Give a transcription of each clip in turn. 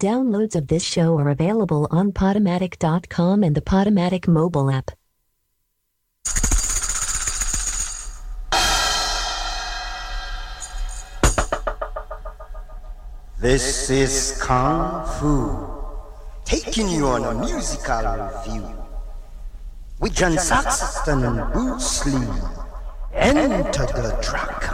Downloads of this show are available on Podomatic.com and the Podomatic mobile app. This is Kung Fu, taking you on a musical review with John Saxon and Bruce Lee. Enter the track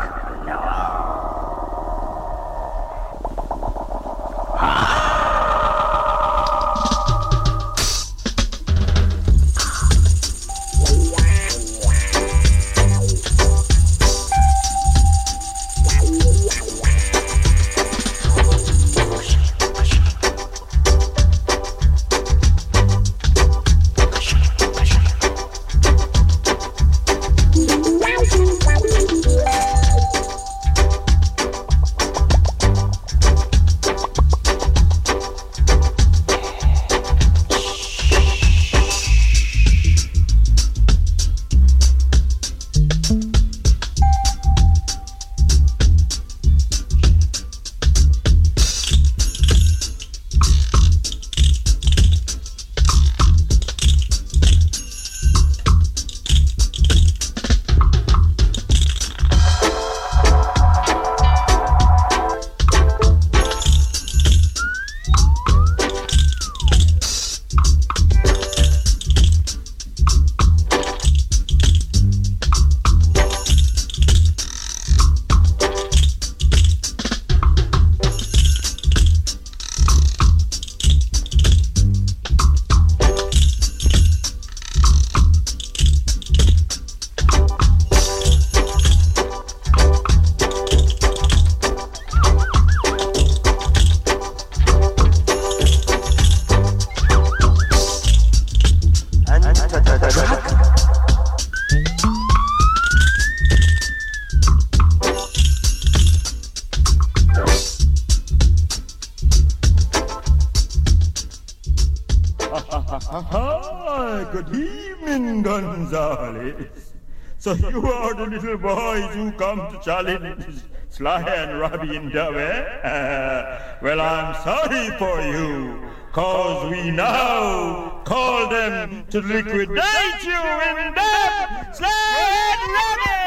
boys who come to challenge Sly and Robbie and Dub, eh? well, I'm sorry for you, cause we now call them to liquidate you in Dub! Sly and Robbie,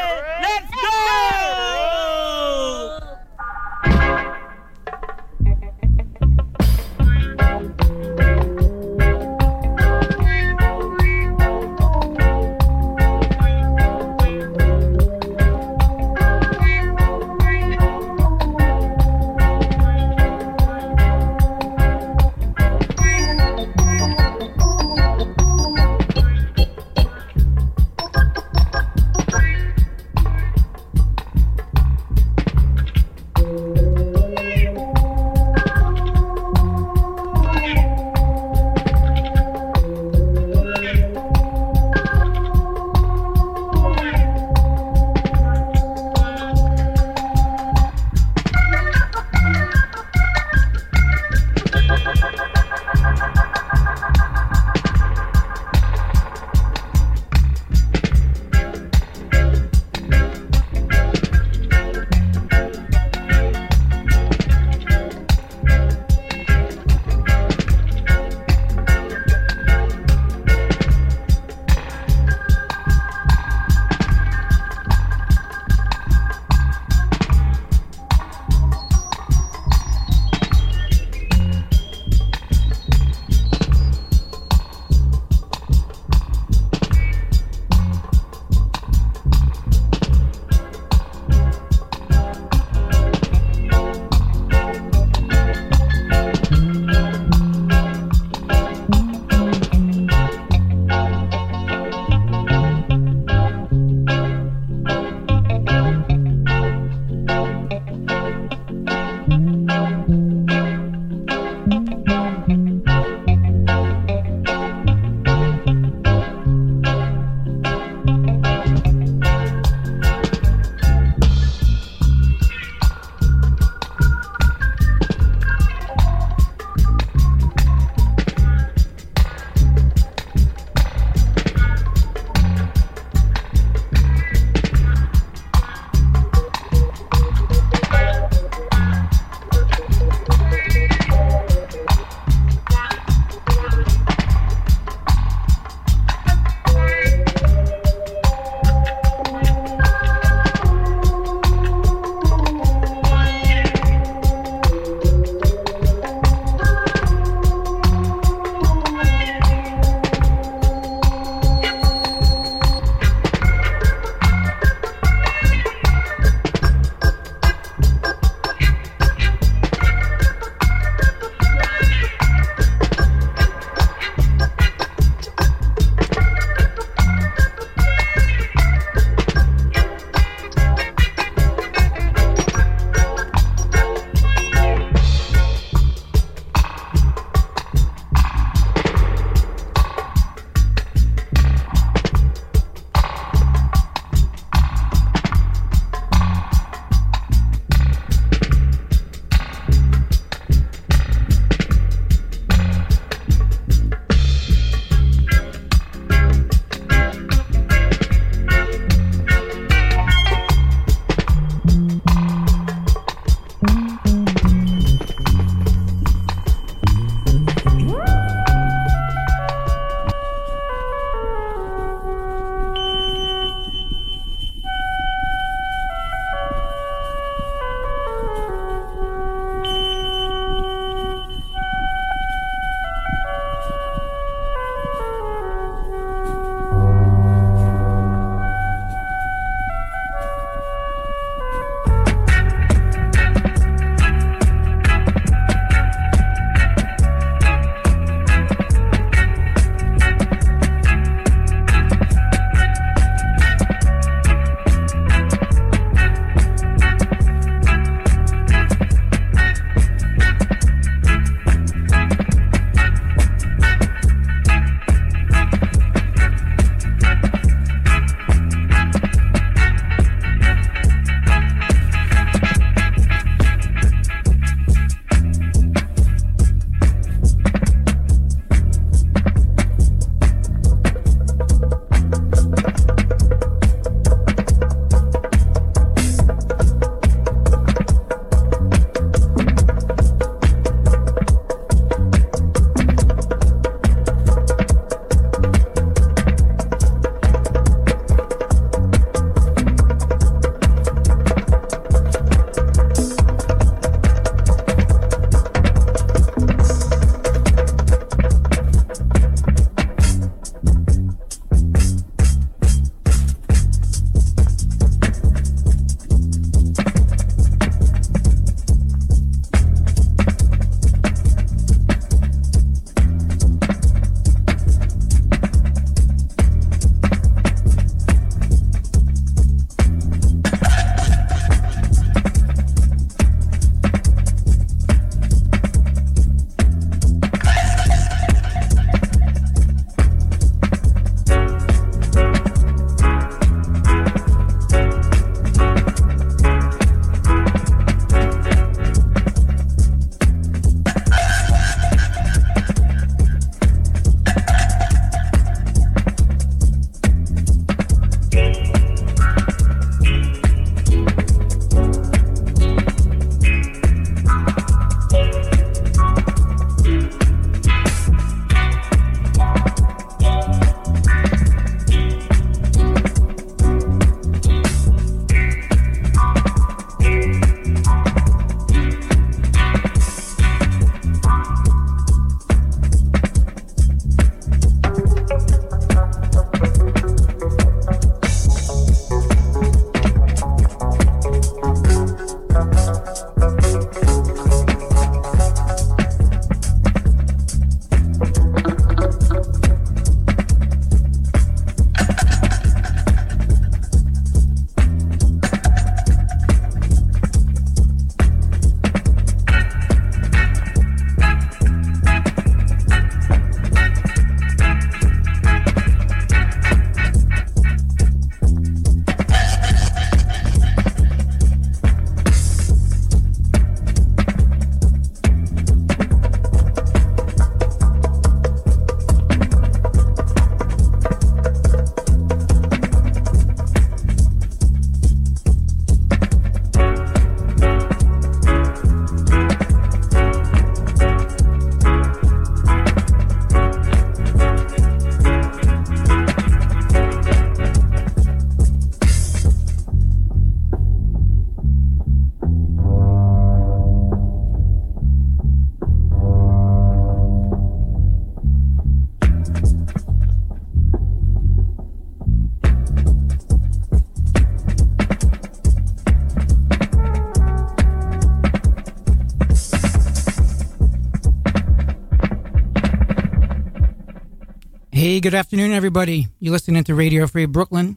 good afternoon, everybody. You're listening to Radio Free Brooklyn.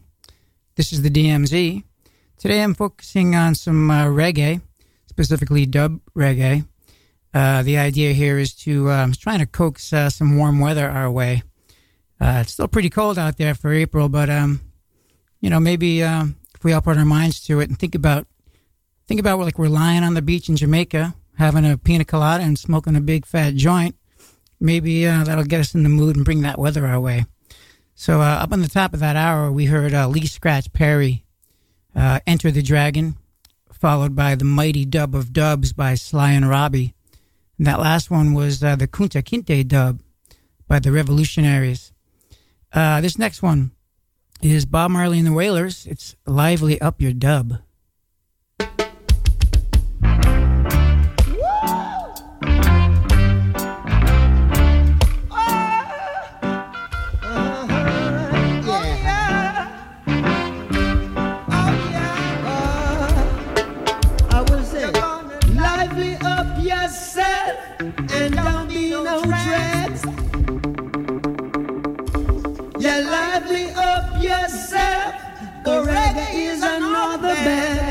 This is the DMZ. Today I'm focusing on some uh, reggae, specifically dub reggae. Uh, the idea here is to, um, trying to coax uh, some warm weather our way. Uh, it's still pretty cold out there for April, but, um, you know, maybe um, if we all put our minds to it and think about, think about like we're lying on the beach in Jamaica, having a pina colada and smoking a big fat joint, maybe uh, that'll get us in the mood and bring that weather our way. So uh, up on the top of that hour, we heard uh, Lee Scratch Perry uh, Enter the Dragon, followed by the mighty dub of dubs by Sly and Robbie. And that last one was uh, the Kunta Kinte dub by the Revolutionaries. Uh, this next one is Bob Marley and the Wailers. It's Lively Up Your Dub. Another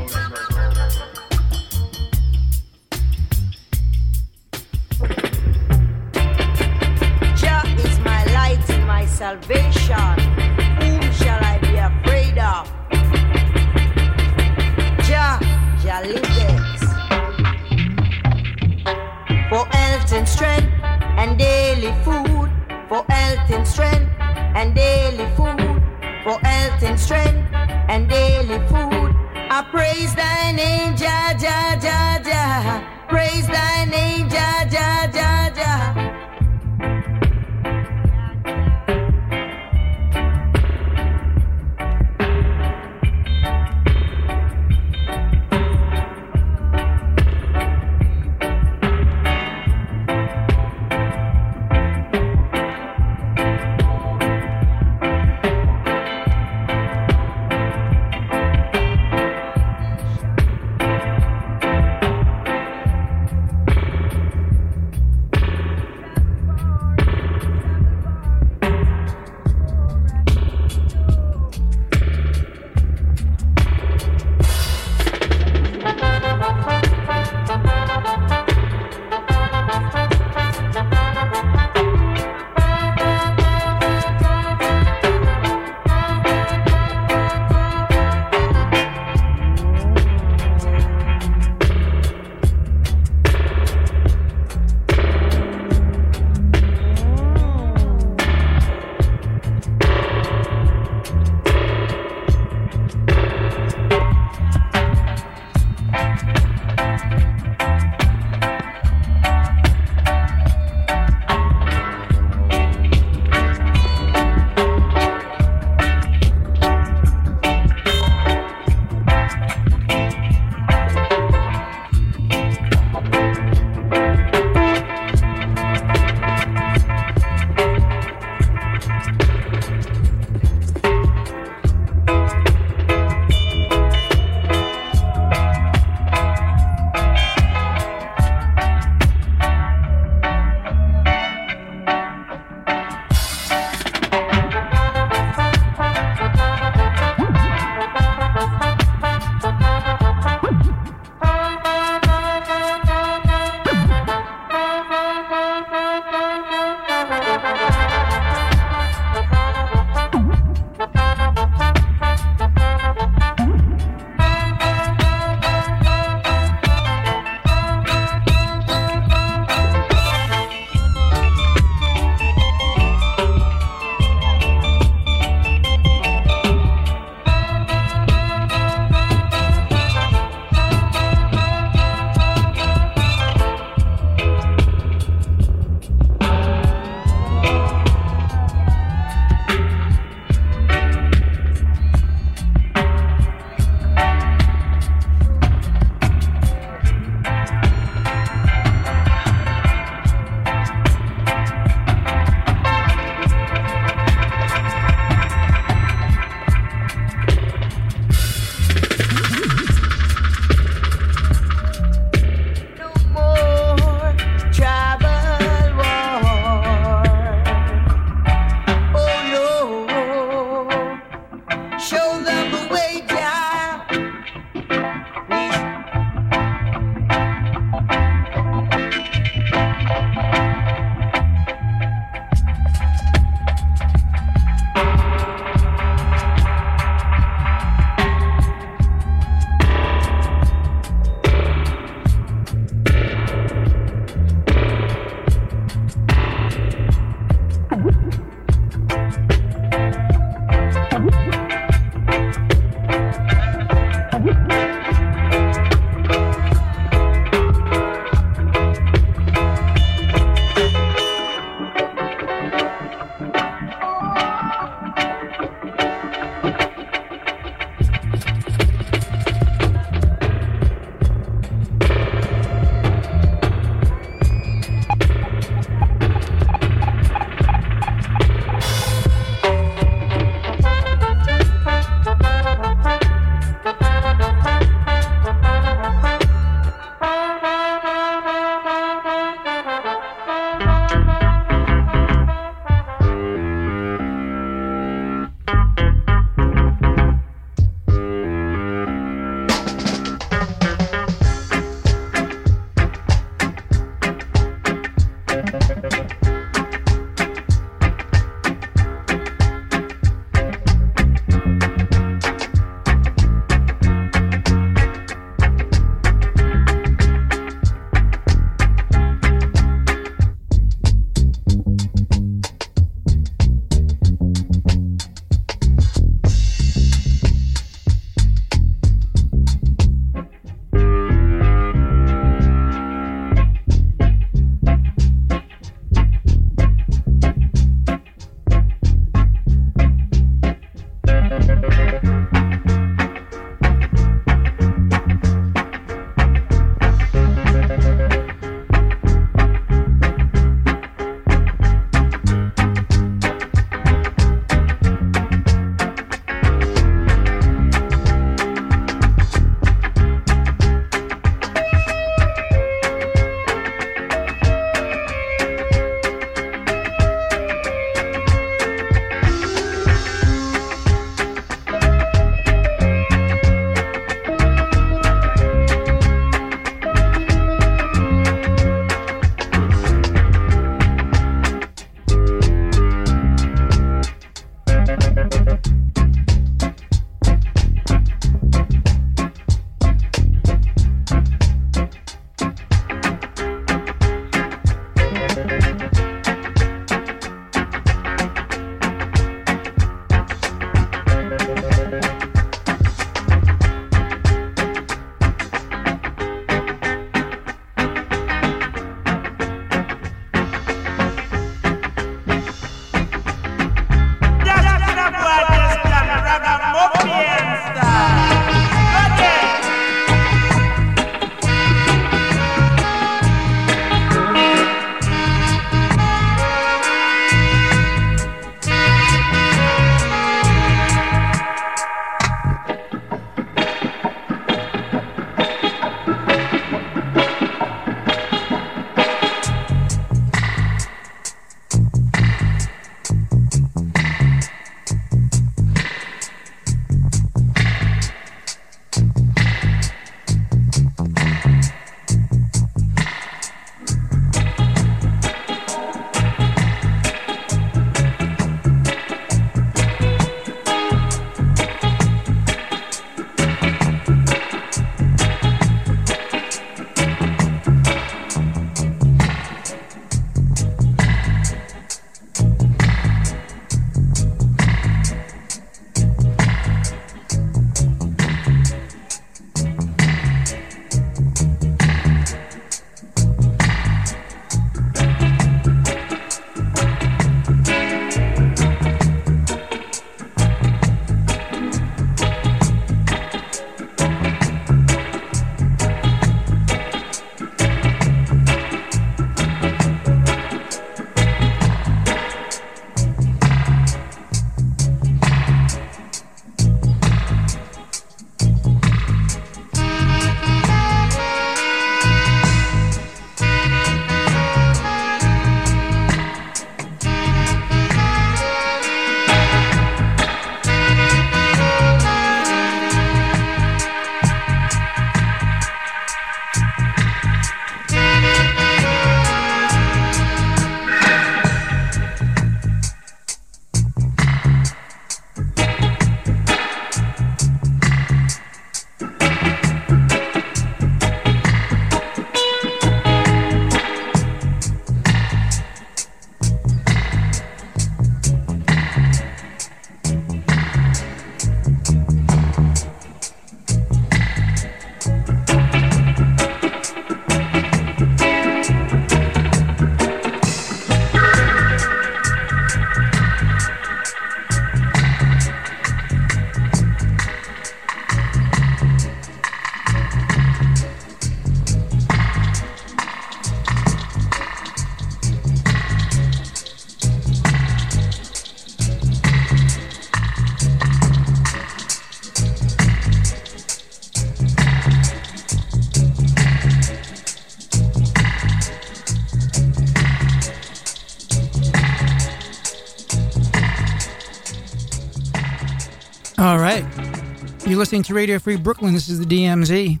You're listening to Radio Free Brooklyn. This is the DMZ.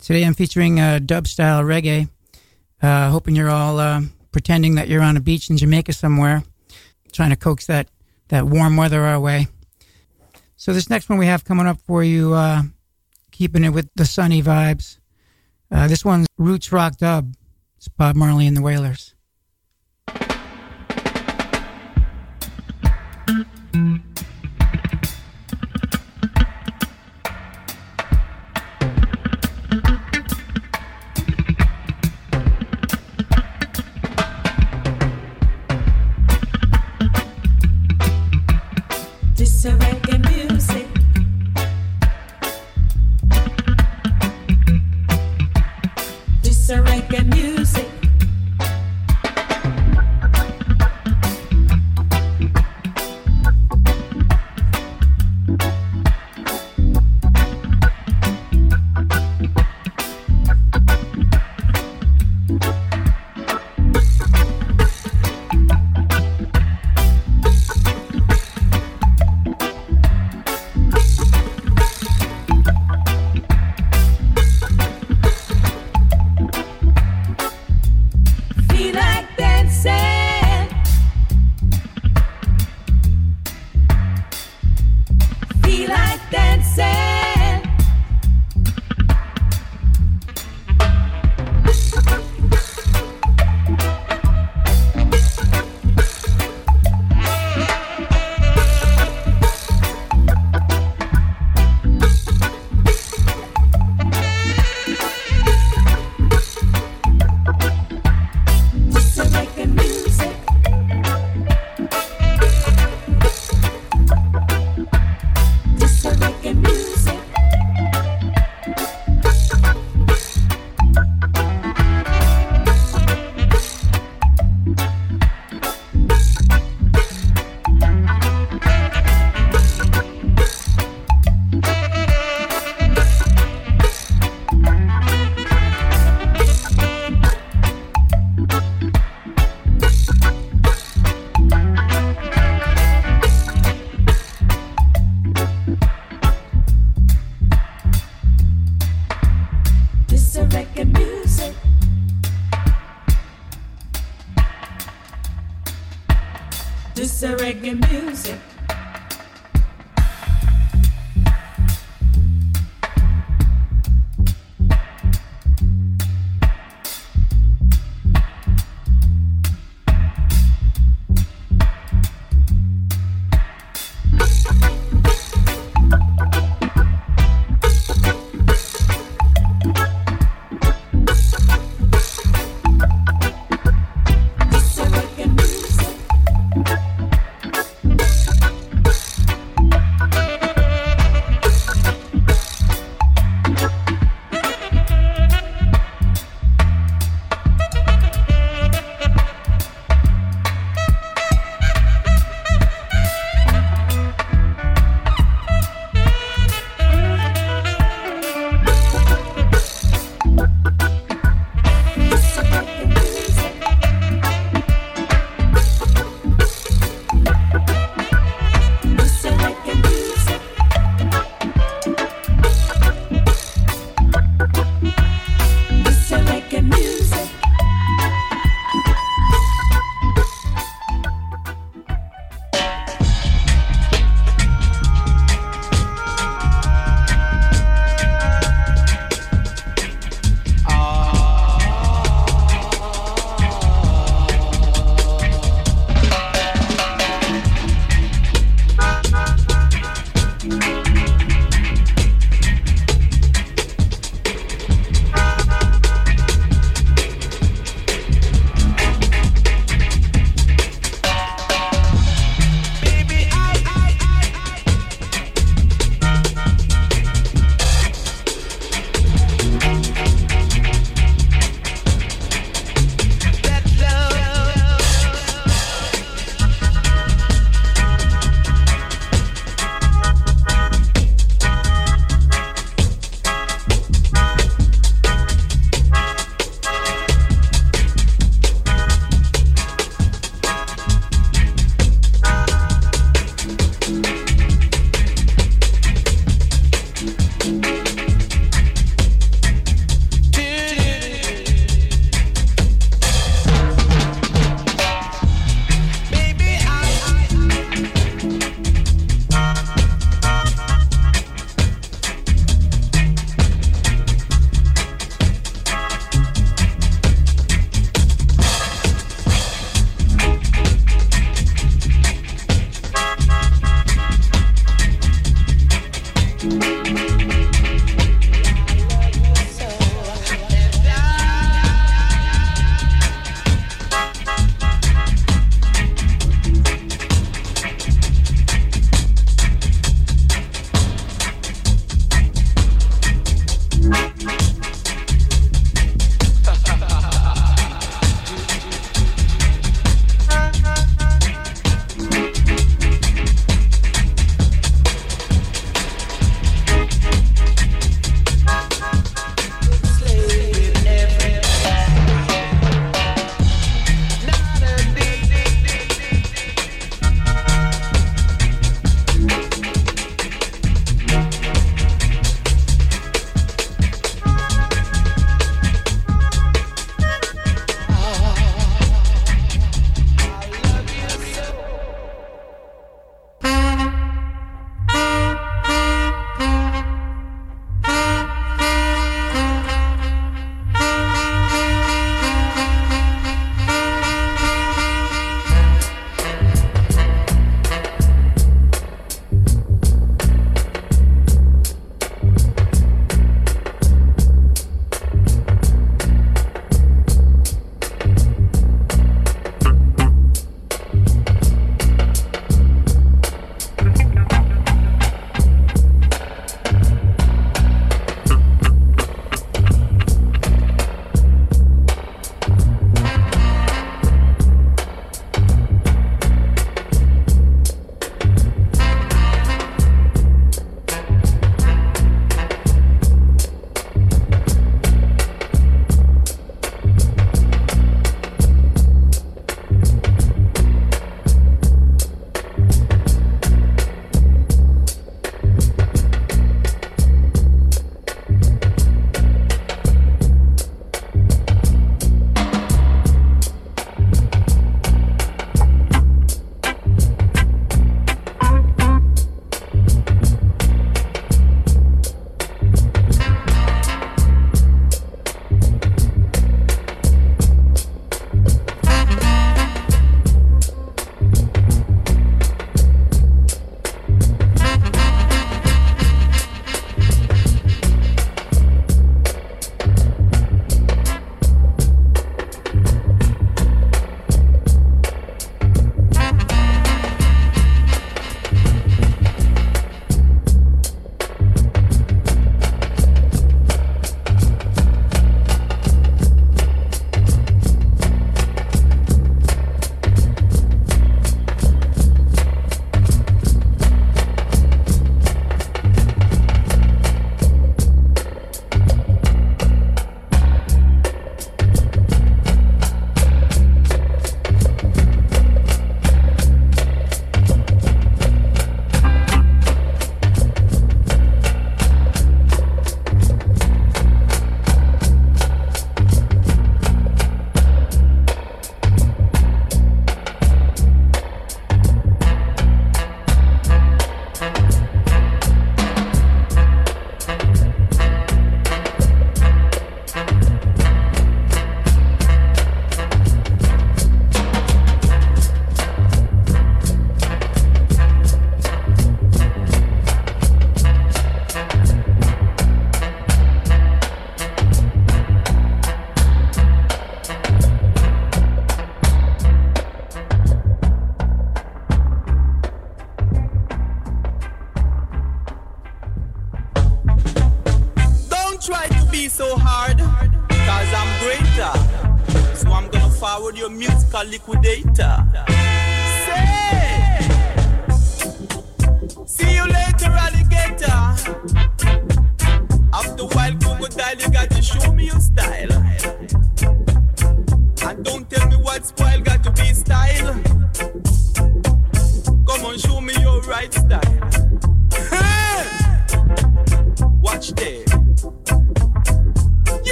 Today I'm featuring uh, dub style reggae. Uh, hoping you're all uh, pretending that you're on a beach in Jamaica somewhere, trying to coax that, that warm weather our way. So, this next one we have coming up for you, uh, keeping it with the sunny vibes. Uh, this one's Roots Rock Dub. It's Bob Marley and the Wailers.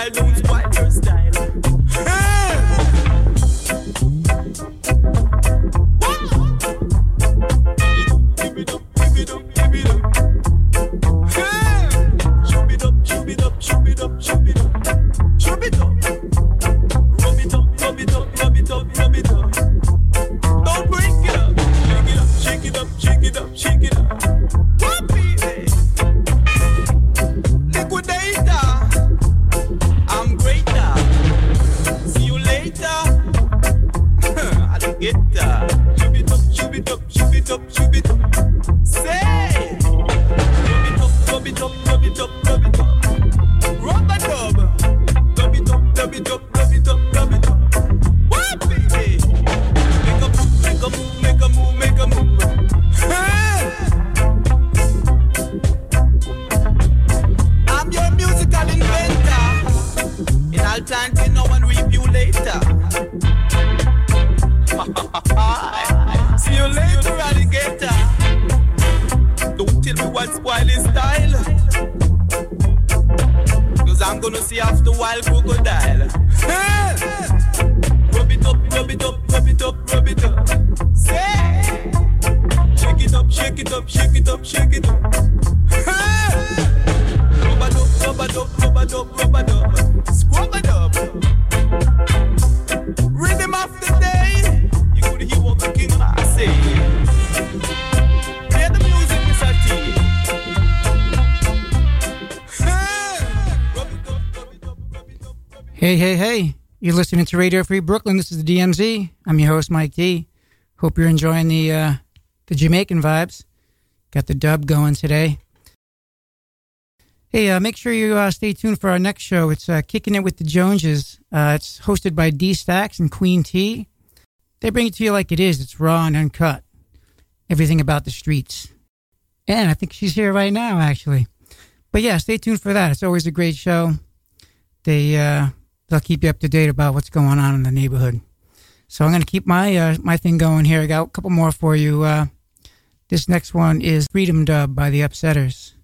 style don't. Hey, hey, hey. You're listening to Radio Free Brooklyn. This is the DMZ. I'm your host, Mike D. Hope you're enjoying the, uh, the Jamaican vibes. Got the dub going today. Hey, uh, make sure you uh, stay tuned for our next show. It's uh, Kicking It with the Joneses. Uh, it's hosted by D Stacks and Queen T. They bring it to you like it is. It's raw and uncut. Everything about the streets. And I think she's here right now, actually. But yeah, stay tuned for that. It's always a great show. They uh, they'll keep you up to date about what's going on in the neighborhood. So I'm going to keep my uh, my thing going here. I got a couple more for you. Uh, this next one is Freedom Dub by the Upsetters.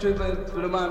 Tribute to the man